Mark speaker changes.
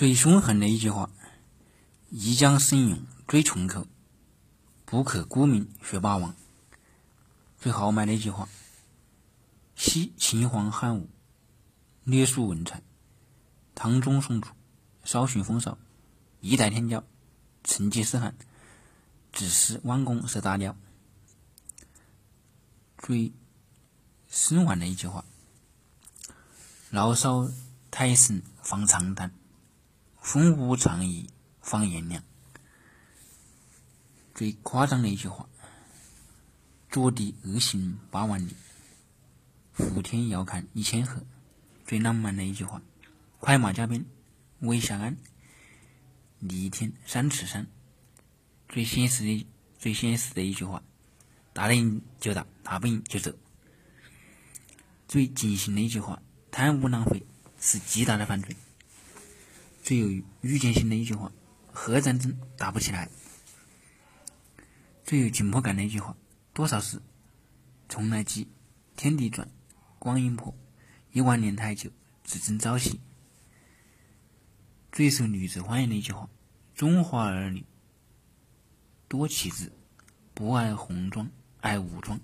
Speaker 1: 最凶狠的一句话：“一将生勇追穷寇，不可沽名学霸王。”最豪迈的一句话：“昔秦皇汉武，略述文采；唐宗宋祖，稍逊风骚。一代天骄，成吉思汗，只识弯弓射大雕。”最深玩的一句话：“牢骚太神放长叹。”风无长宜放眼量。最夸张的一句话：“坐地恶行八万里，伏天遥看一千河。”最浪漫的一句话：“快马加鞭为下鞍，逆天三尺山。”最现实的、最现实的一句话：“打得赢就打，打不赢就走。”最惊心的一句话：“贪污浪费是极大的犯罪。”最有预见性的一句话：“核战争打不起来。”最有紧迫感的一句话：“多少事，从来急，天地转，光阴迫，一万年太久，只争朝夕。”最受女子欢迎的一句话：“中华儿女多奇志，不爱红妆，爱武装。”